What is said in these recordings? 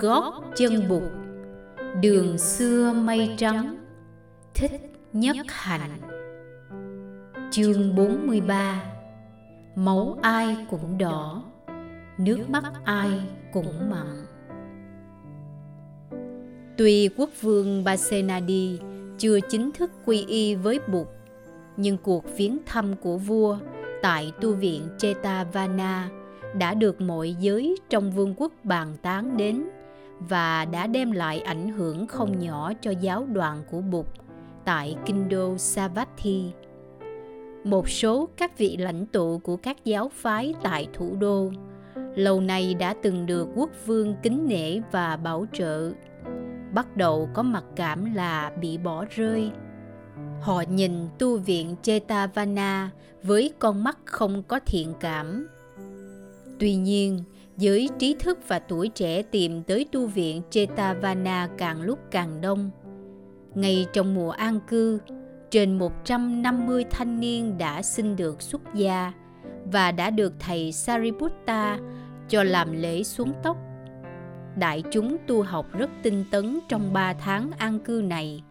gót chân bụt. Đường xưa mây trắng, thích nhất hạnh. Chương 43 máu ai cũng đỏ, nước mắt ai cũng mặn. Tuy quốc vương Basenadi chưa chính thức quy y với Bụt, nhưng cuộc viếng thăm của vua tại tu viện Chetavana đã được mọi giới trong vương quốc bàn tán đến và đã đem lại ảnh hưởng không nhỏ cho giáo đoàn của Bụt tại kinh đô Savatthi. Một số các vị lãnh tụ của các giáo phái tại thủ đô lâu nay đã từng được quốc vương kính nể và bảo trợ, bắt đầu có mặc cảm là bị bỏ rơi họ nhìn tu viện Chetavana với con mắt không có thiện cảm tuy nhiên giới trí thức và tuổi trẻ tìm tới tu viện Chetavana càng lúc càng đông ngay trong mùa an cư, trên 150 thanh niên đã xin được xuất gia và đã được thầy Sariputta cho làm lễ xuống tóc. Đại chúng tu học rất tinh tấn trong 3 tháng an cư này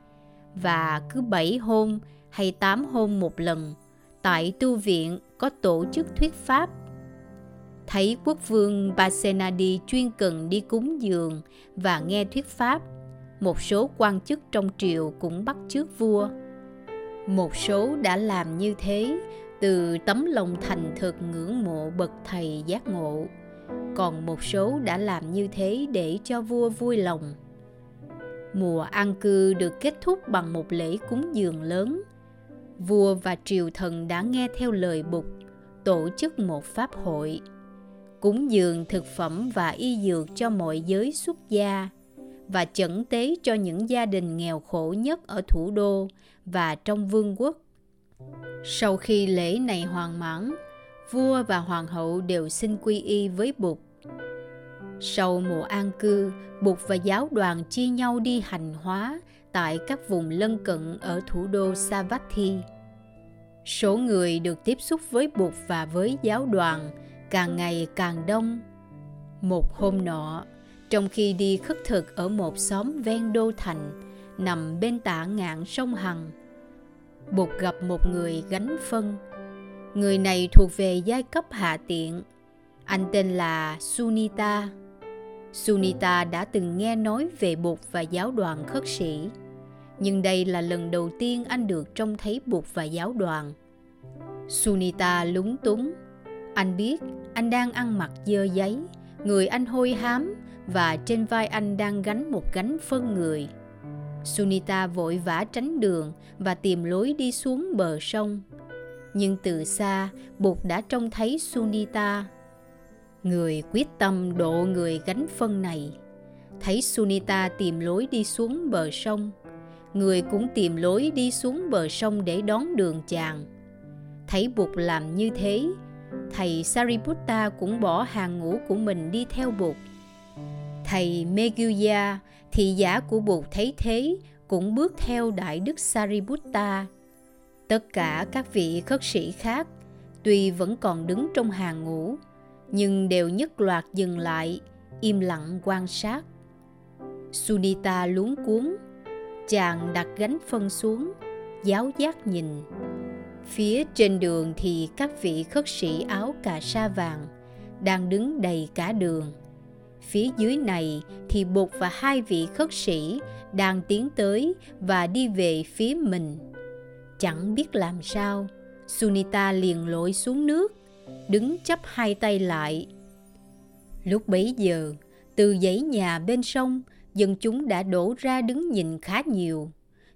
và cứ 7 hôm hay 8 hôm một lần, tại tu viện có tổ chức thuyết pháp. Thấy quốc vương Basenadi chuyên cần đi cúng dường và nghe thuyết pháp, một số quan chức trong triều cũng bắt chước vua. Một số đã làm như thế từ tấm lòng thành thực ngưỡng mộ bậc thầy giác ngộ. Còn một số đã làm như thế để cho vua vui lòng. Mùa an cư được kết thúc bằng một lễ cúng dường lớn. Vua và triều thần đã nghe theo lời bục tổ chức một pháp hội cúng dường thực phẩm và y dược cho mọi giới xuất gia và chẩn tế cho những gia đình nghèo khổ nhất ở thủ đô và trong vương quốc sau khi lễ này hoàn mãn vua và hoàng hậu đều xin quy y với Bụt. Sau mùa an cư, Bụt và giáo đoàn chia nhau đi hành hóa tại các vùng lân cận ở thủ đô Savatthi. Số người được tiếp xúc với Bụt và với giáo đoàn càng ngày càng đông. Một hôm nọ, trong khi đi khất thực ở một xóm ven đô thành, nằm bên tả ngạn sông Hằng, Bụt gặp một người gánh phân Người này thuộc về giai cấp hạ tiện. Anh tên là Sunita. Sunita đã từng nghe nói về Bụt và giáo đoàn khất sĩ. Nhưng đây là lần đầu tiên anh được trông thấy Bụt và giáo đoàn. Sunita lúng túng. Anh biết anh đang ăn mặc dơ giấy, người anh hôi hám và trên vai anh đang gánh một gánh phân người. Sunita vội vã tránh đường và tìm lối đi xuống bờ sông nhưng từ xa Bụt đã trông thấy Sunita. Người quyết tâm độ người gánh phân này. Thấy Sunita tìm lối đi xuống bờ sông, người cũng tìm lối đi xuống bờ sông để đón đường chàng. Thấy Bụt làm như thế, thầy Sariputta cũng bỏ hàng ngũ của mình đi theo Bụt. Thầy Meguya, thị giả của Bụt thấy thế, cũng bước theo Đại Đức Sariputta. Tất cả các vị khất sĩ khác tuy vẫn còn đứng trong hàng ngũ nhưng đều nhất loạt dừng lại im lặng quan sát. Sunita luống cuống chàng đặt gánh phân xuống giáo giác nhìn phía trên đường thì các vị khất sĩ áo cà sa vàng đang đứng đầy cả đường phía dưới này thì bột và hai vị khất sĩ đang tiến tới và đi về phía mình Chẳng biết làm sao, Sunita liền lội xuống nước, đứng chấp hai tay lại. Lúc bấy giờ, từ dãy nhà bên sông, dân chúng đã đổ ra đứng nhìn khá nhiều.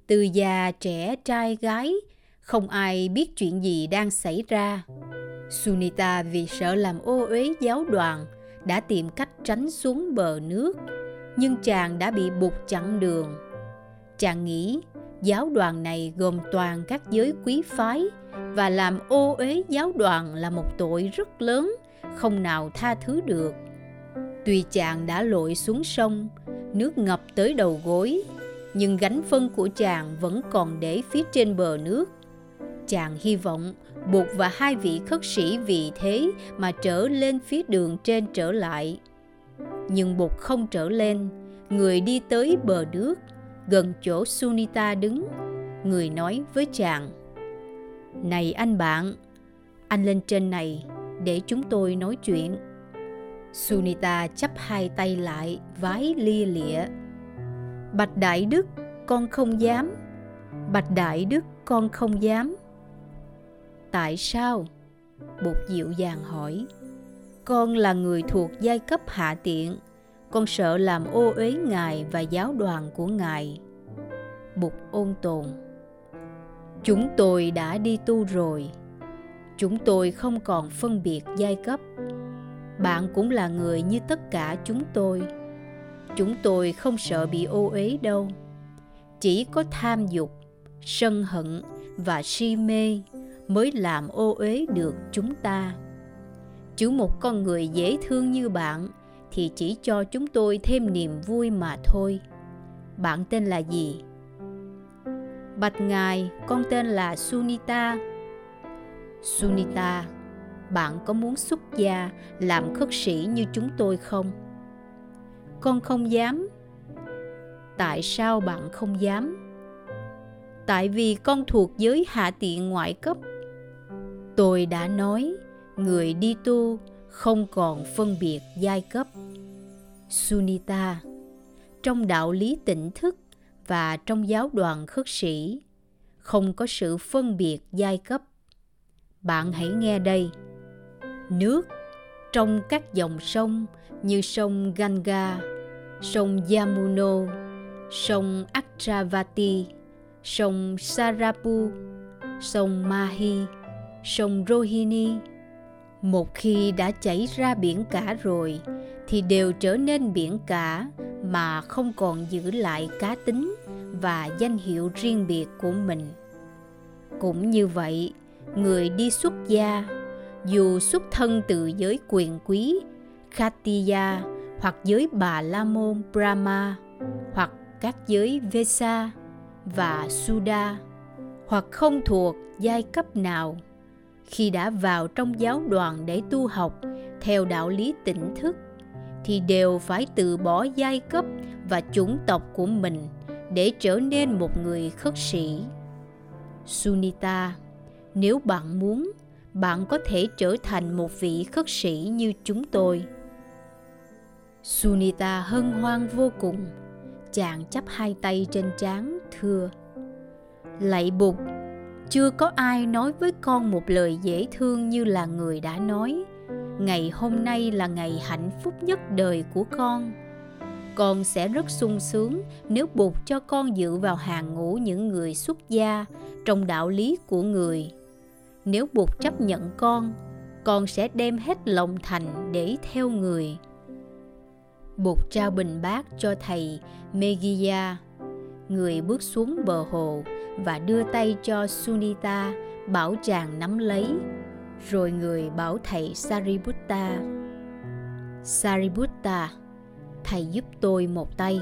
Từ già, trẻ, trai, gái, không ai biết chuyện gì đang xảy ra. Sunita vì sợ làm ô uế giáo đoàn, đã tìm cách tránh xuống bờ nước, nhưng chàng đã bị buộc chặn đường. Chàng nghĩ giáo đoàn này gồm toàn các giới quý phái và làm ô uế giáo đoàn là một tội rất lớn không nào tha thứ được tuy chàng đã lội xuống sông nước ngập tới đầu gối nhưng gánh phân của chàng vẫn còn để phía trên bờ nước chàng hy vọng Bụt và hai vị khất sĩ vì thế mà trở lên phía đường trên trở lại. Nhưng Bụt không trở lên, người đi tới bờ nước, gần chỗ Sunita đứng. Người nói với chàng, Này anh bạn, anh lên trên này để chúng tôi nói chuyện. Sunita chắp hai tay lại, vái lia lịa. Bạch Đại Đức, con không dám. Bạch Đại Đức, con không dám. Tại sao? Bụt dịu dàng hỏi. Con là người thuộc giai cấp hạ tiện. Con sợ làm ô uế Ngài và giáo đoàn của Ngài. Bụt ôn tồn. Chúng tôi đã đi tu rồi. Chúng tôi không còn phân biệt giai cấp. Bạn cũng là người như tất cả chúng tôi. Chúng tôi không sợ bị ô uế đâu. Chỉ có tham dục, sân hận và si mê mới làm ô uế được chúng ta. Chứ một con người dễ thương như bạn thì chỉ cho chúng tôi thêm niềm vui mà thôi. Bạn tên là gì? Bạch ngài, con tên là sunita. Sunita, bạn có muốn xuất gia làm khất sĩ như chúng tôi không? Con không dám. Tại sao bạn không dám? Tại vì con thuộc giới hạ tiện ngoại cấp tôi đã nói người đi tu không còn phân biệt giai cấp. Sunita trong đạo lý tỉnh thức và trong giáo đoàn khất sĩ không có sự phân biệt giai cấp. Bạn hãy nghe đây. Nước trong các dòng sông như sông ganga sông yamuno sông atravati sông Sarapu, sông Mahi, sông Rohini. Một khi đã chảy ra biển cả rồi thì đều trở nên biển cả mà không còn giữ lại cá tính và danh hiệu riêng biệt của mình. Cũng như vậy, người đi xuất gia dù xuất thân từ giới quyền quý Khatiya hoặc giới Bà La Môn Brahma hoặc các giới Vesa và Suda hoặc không thuộc giai cấp nào khi đã vào trong giáo đoàn để tu học theo đạo lý tỉnh thức thì đều phải từ bỏ giai cấp và chủng tộc của mình để trở nên một người khất sĩ. Sunita, nếu bạn muốn, bạn có thể trở thành một vị khất sĩ như chúng tôi. Sunita hân hoan vô cùng, chàng chắp hai tay trên trán thưa: Lạy Bụt, chưa có ai nói với con một lời dễ thương như là người đã nói. Ngày hôm nay là ngày hạnh phúc nhất đời của con. Con sẽ rất sung sướng nếu buộc cho con dự vào hàng ngũ những người xuất gia trong đạo lý của người. Nếu buộc chấp nhận con con sẽ đem hết lòng thành để theo người. Bụt trao bình bát cho thầy Megiya người bước xuống bờ hồ và đưa tay cho Sunita, bảo chàng nắm lấy. Rồi người bảo thầy Sariputta Sariputta, thầy giúp tôi một tay.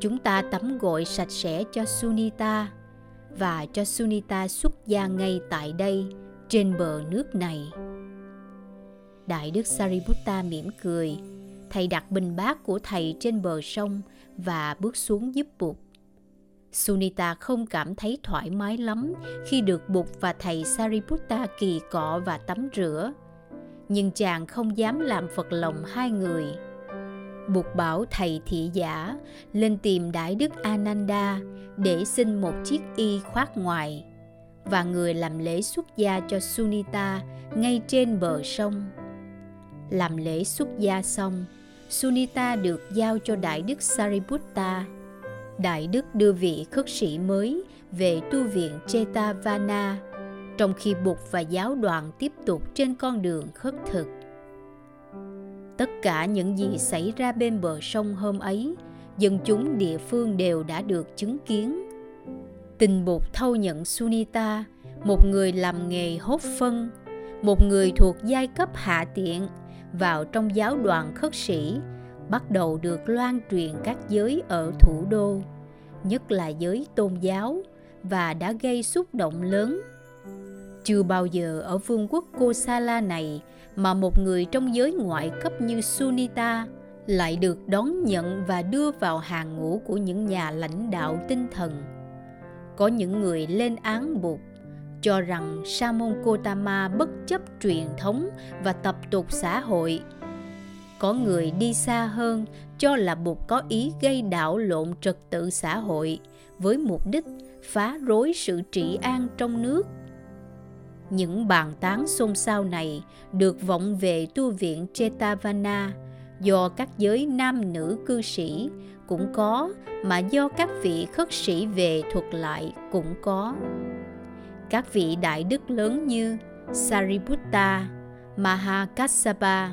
Chúng ta tắm gội sạch sẽ cho Sunita và cho Sunita xuất gia ngay tại đây, trên bờ nước này. Đại đức Sariputta mỉm cười. Thầy đặt bình bát của thầy trên bờ sông và bước xuống giúp Bụt Sunita không cảm thấy thoải mái lắm khi được Bụt và thầy Sariputta kỳ cọ và tắm rửa. Nhưng chàng không dám làm phật lòng hai người. Bụt bảo thầy thị giả lên tìm Đại Đức Ananda để xin một chiếc y khoác ngoài và người làm lễ xuất gia cho Sunita ngay trên bờ sông. Làm lễ xuất gia xong, Sunita được giao cho Đại Đức Sariputta Đại Đức đưa vị khất sĩ mới về tu viện Chetavana, trong khi Bụt và giáo đoàn tiếp tục trên con đường khất thực. Tất cả những gì xảy ra bên bờ sông hôm ấy, dân chúng địa phương đều đã được chứng kiến. Tình Bụt thâu nhận Sunita, một người làm nghề hốt phân, một người thuộc giai cấp hạ tiện, vào trong giáo đoàn khất sĩ bắt đầu được loan truyền các giới ở thủ đô, nhất là giới tôn giáo và đã gây xúc động lớn. Chưa bao giờ ở vương quốc Kosala này mà một người trong giới ngoại cấp như Sunita lại được đón nhận và đưa vào hàng ngũ của những nhà lãnh đạo tinh thần có những người lên án buộc cho rằng Sa môn bất chấp truyền thống và tập tục xã hội. Có người đi xa hơn cho là Bụt có ý gây đảo lộn trật tự xã hội với mục đích phá rối sự trị an trong nước. Những bàn tán xôn xao này được vọng về tu viện Chetavana do các giới nam nữ cư sĩ cũng có mà do các vị khất sĩ về thuật lại cũng có các vị đại đức lớn như Sariputta, Mahakassapa,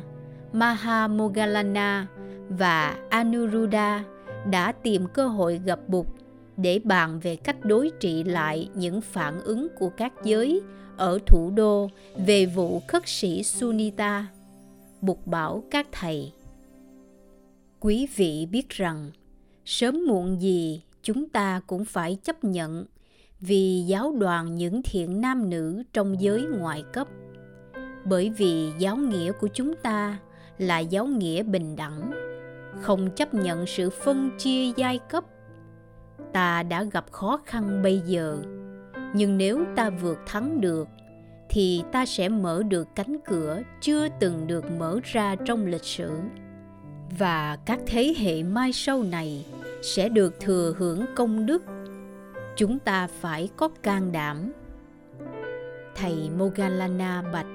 Mahamogalana và Anuruddha đã tìm cơ hội gặp Bụt để bàn về cách đối trị lại những phản ứng của các giới ở thủ đô về vụ khất sĩ Sunita. Bụt bảo các thầy, Quý vị biết rằng sớm muộn gì chúng ta cũng phải chấp nhận vì giáo đoàn những thiện nam nữ trong giới ngoại cấp bởi vì giáo nghĩa của chúng ta là giáo nghĩa bình đẳng, không chấp nhận sự phân chia giai cấp. Ta đã gặp khó khăn bây giờ, nhưng nếu ta vượt thắng được, thì ta sẽ mở được cánh cửa chưa từng được mở ra trong lịch sử. Và các thế hệ mai sau này sẽ được thừa hưởng công đức. Chúng ta phải có can đảm. Thầy mogalana bạch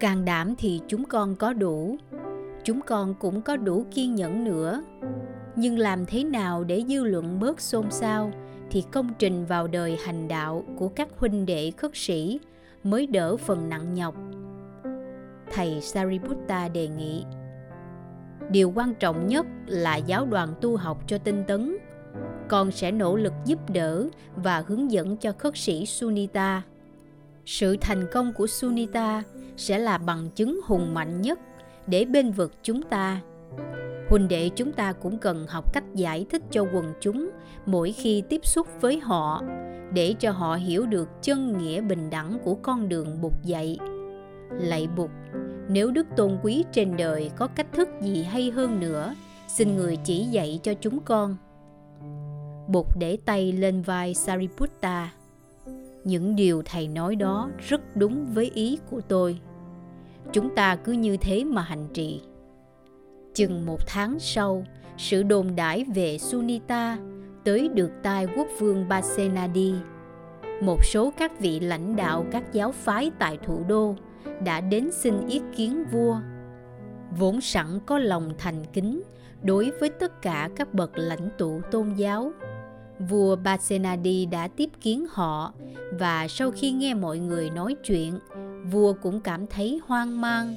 can đảm thì chúng con có đủ. Chúng con cũng có đủ kiên nhẫn nữa. Nhưng làm thế nào để dư luận bớt xôn xao thì công trình vào đời hành đạo của các huynh đệ khất sĩ mới đỡ phần nặng nhọc. Thầy sariputta đề nghị, điều quan trọng nhất là giáo đoàn tu học cho tinh tấn. Con sẽ nỗ lực giúp đỡ và hướng dẫn cho khất sĩ sunita. Sự thành công của sunita sẽ là bằng chứng hùng mạnh nhất để bên vực chúng ta. Huynh đệ chúng ta cũng cần học cách giải thích cho quần chúng mỗi khi tiếp xúc với họ, để cho họ hiểu được chân nghĩa bình đẳng của con đường bục dạy. Lạy bục, nếu đức tôn quý trên đời có cách thức gì hay hơn nữa, xin người chỉ dạy cho chúng con. Bục để tay lên vai sariputta. Những điều thầy nói đó rất đúng với ý của tôi chúng ta cứ như thế mà hành trì. Chừng một tháng sau, sự đồn đãi về sunita tới được tai quốc vương basenadi. Một số các vị lãnh đạo các giáo phái tại thủ đô đã đến xin ý kiến vua. Vốn sẵn có lòng thành kính đối với tất cả các bậc lãnh tụ tôn giáo, vua Basenadi đã tiếp kiến họ và sau khi nghe mọi người nói chuyện vua cũng cảm thấy hoang mang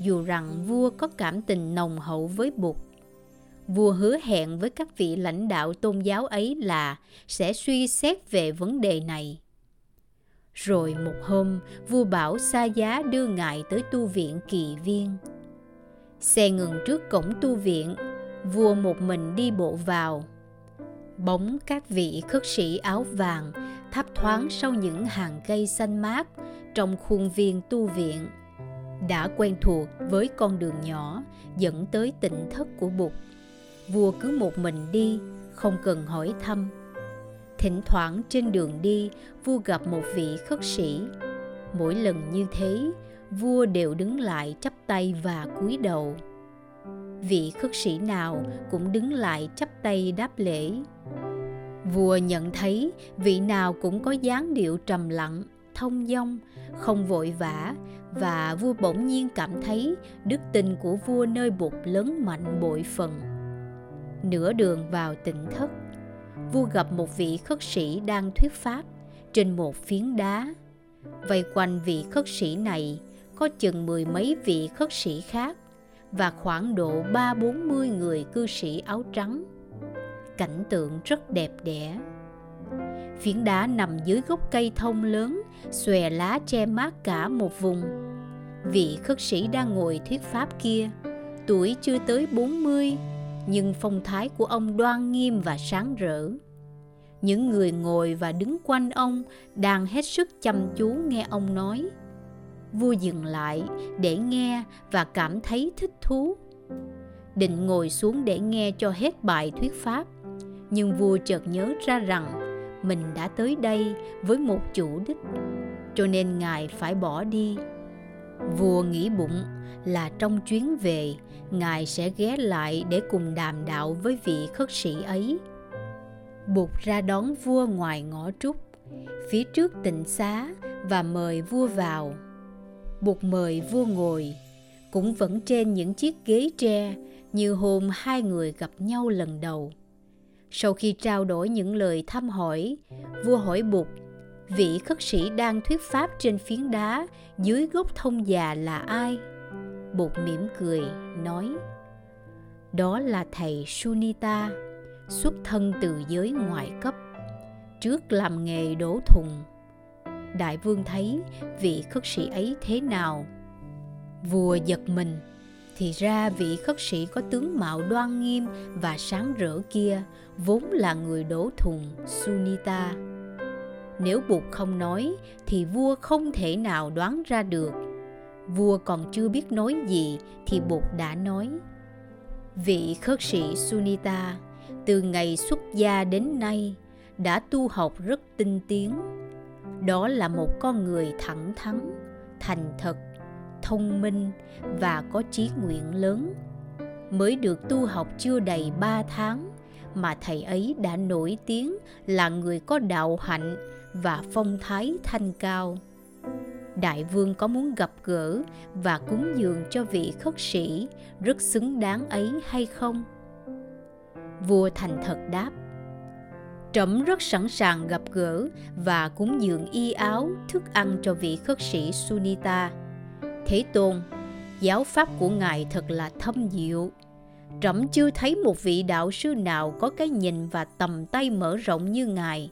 dù rằng vua có cảm tình nồng hậu với bụt vua hứa hẹn với các vị lãnh đạo tôn giáo ấy là sẽ suy xét về vấn đề này rồi một hôm, vua bảo xa giá đưa ngài tới tu viện kỳ viên. Xe ngừng trước cổng tu viện, vua một mình đi bộ vào. Bóng các vị khất sĩ áo vàng thấp thoáng sau những hàng cây xanh mát trong khuôn viên tu viện. Đã quen thuộc với con đường nhỏ dẫn tới tỉnh thất của Bụt. Vua cứ một mình đi, không cần hỏi thăm Thỉnh thoảng trên đường đi, vua gặp một vị khất sĩ. Mỗi lần như thế, vua đều đứng lại chắp tay và cúi đầu. Vị khất sĩ nào cũng đứng lại chắp tay đáp lễ. Vua nhận thấy vị nào cũng có dáng điệu trầm lặng, thông dong, không vội vã và vua bỗng nhiên cảm thấy đức tin của vua nơi bụt lớn mạnh bội phần. Nửa đường vào tỉnh thất, vua gặp một vị khất sĩ đang thuyết pháp trên một phiến đá. Vây quanh vị khất sĩ này có chừng mười mấy vị khất sĩ khác và khoảng độ ba bốn mươi người cư sĩ áo trắng. Cảnh tượng rất đẹp đẽ. Phiến đá nằm dưới gốc cây thông lớn, xòe lá che mát cả một vùng. Vị khất sĩ đang ngồi thuyết pháp kia, tuổi chưa tới bốn mươi nhưng phong thái của ông đoan nghiêm và sáng rỡ. Những người ngồi và đứng quanh ông đang hết sức chăm chú nghe ông nói. Vua dừng lại để nghe và cảm thấy thích thú. định ngồi xuống để nghe cho hết bài thuyết pháp nhưng vua chợt nhớ ra rằng mình đã tới đây với một chủ đích. Cho nên ngài phải bỏ đi. Vua nghĩ bụng là trong chuyến về, ngài sẽ ghé lại để cùng đàm đạo với vị khất sĩ ấy. Bụt ra đón vua ngoài ngõ trúc, phía trước tịnh xá và mời vua vào. Bụt mời vua ngồi, cũng vẫn trên những chiếc ghế tre như hôm hai người gặp nhau lần đầu sau khi trao đổi những lời thăm hỏi, vua hỏi bụt vị khất sĩ đang thuyết pháp trên phiến đá dưới gốc thông già là ai? Bụt mỉm cười, nói, đó là thầy sunita, xuất thân từ giới ngoại cấp, trước làm nghề đổ thùng. Đại vương thấy vị khất sĩ ấy thế nào? Vua giật mình thì ra vị khất sĩ có tướng mạo đoan nghiêm và sáng rỡ kia vốn là người đổ thùng sunita. Nếu bụt không nói, thì vua không thể nào đoán ra được. Vua còn chưa biết nói gì, thì bụt đã nói, vị khất sĩ sunita, từ ngày xuất gia đến nay, đã tu học rất tinh tiến. Đó là một con người thẳng thắn, thành thật thông minh và có chí nguyện lớn. Mới được tu học chưa đầy ba tháng mà thầy ấy đã nổi tiếng là người có đạo hạnh và phong thái thanh cao. Đại vương có muốn gặp gỡ và cúng dường cho vị khất sĩ rất xứng đáng ấy hay không? Vua thành thật đáp, trẫm rất sẵn sàng gặp gỡ và cúng dường y áo thức ăn cho vị khất sĩ sunita thế tôn, giáo pháp của ngài thật là thâm diệu. Trẫm chưa thấy một vị đạo sư nào có cái nhìn và tầm tay mở rộng như ngài.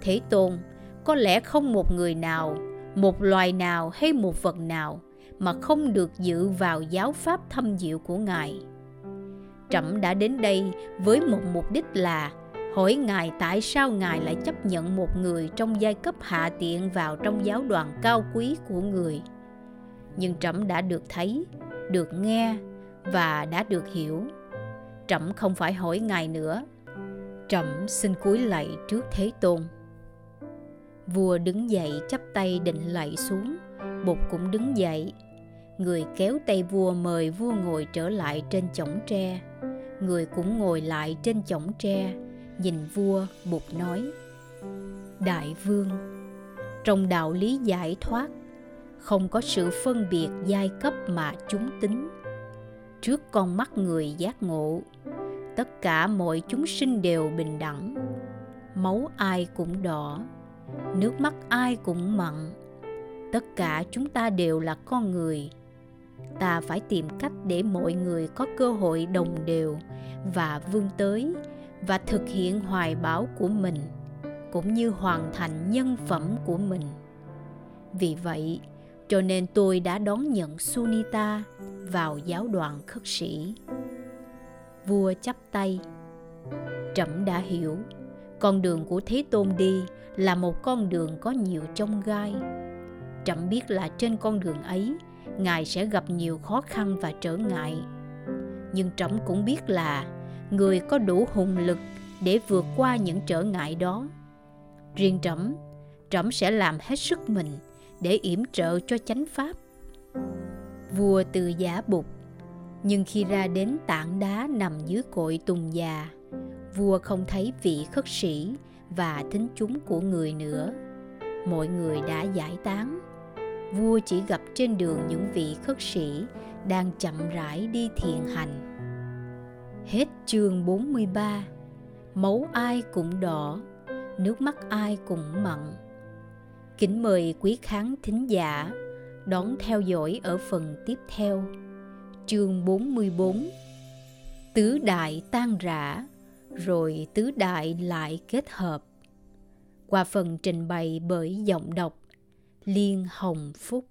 Thế tôn, có lẽ không một người nào, một loài nào hay một vật nào mà không được dự vào giáo pháp thâm diệu của ngài. Trẫm đã đến đây với một mục đích là hỏi ngài tại sao ngài lại chấp nhận một người trong giai cấp hạ tiện vào trong giáo đoàn cao quý của người nhưng trẫm đã được thấy, được nghe và đã được hiểu. Trẫm không phải hỏi ngài nữa. Trẫm xin cúi lạy trước thế tôn. Vua đứng dậy chắp tay định lạy xuống bụt cũng đứng dậy. Người kéo tay vua mời vua ngồi trở lại trên chõng tre. Người cũng ngồi lại trên chõng tre, nhìn vua bụt nói, đại vương, trong đạo lý giải thoát không có sự phân biệt giai cấp mà chúng tính. Trước con mắt người giác ngộ, tất cả mọi chúng sinh đều bình đẳng. Máu ai cũng đỏ, nước mắt ai cũng mặn. Tất cả chúng ta đều là con người. Ta phải tìm cách để mọi người có cơ hội đồng đều và vươn tới và thực hiện hoài bão của mình, cũng như hoàn thành nhân phẩm của mình. Vì vậy cho nên tôi đã đón nhận sunita vào giáo đoàn khất sĩ. Vua chắp tay. Trẫm đã hiểu, con đường của thế tôn đi là một con đường có nhiều chông gai. Trẫm biết là trên con đường ấy, ngài sẽ gặp nhiều khó khăn và trở ngại. Nhưng trẫm cũng biết là người có đủ hùng lực để vượt qua những trở ngại đó. Riêng trẫm trẫm sẽ làm hết sức mình để yểm trợ cho chánh pháp. Vua từ giả bục, nhưng khi ra đến tảng đá nằm dưới cội tùng già, vua không thấy vị khất sĩ và thính chúng của người nữa. Mọi người đã giải tán. Vua chỉ gặp trên đường những vị khất sĩ đang chậm rãi đi thiền hành. Hết chương 43 Máu ai cũng đỏ, Nước mắt ai cũng mặn. Kính mời quý khán thính giả đón theo dõi ở phần tiếp theo. Chương 44 Tứ đại tan rã, Rồi tứ đại lại kết hợp. Qua phần trình bày bởi giọng đọc, Liên Hồng Phúc.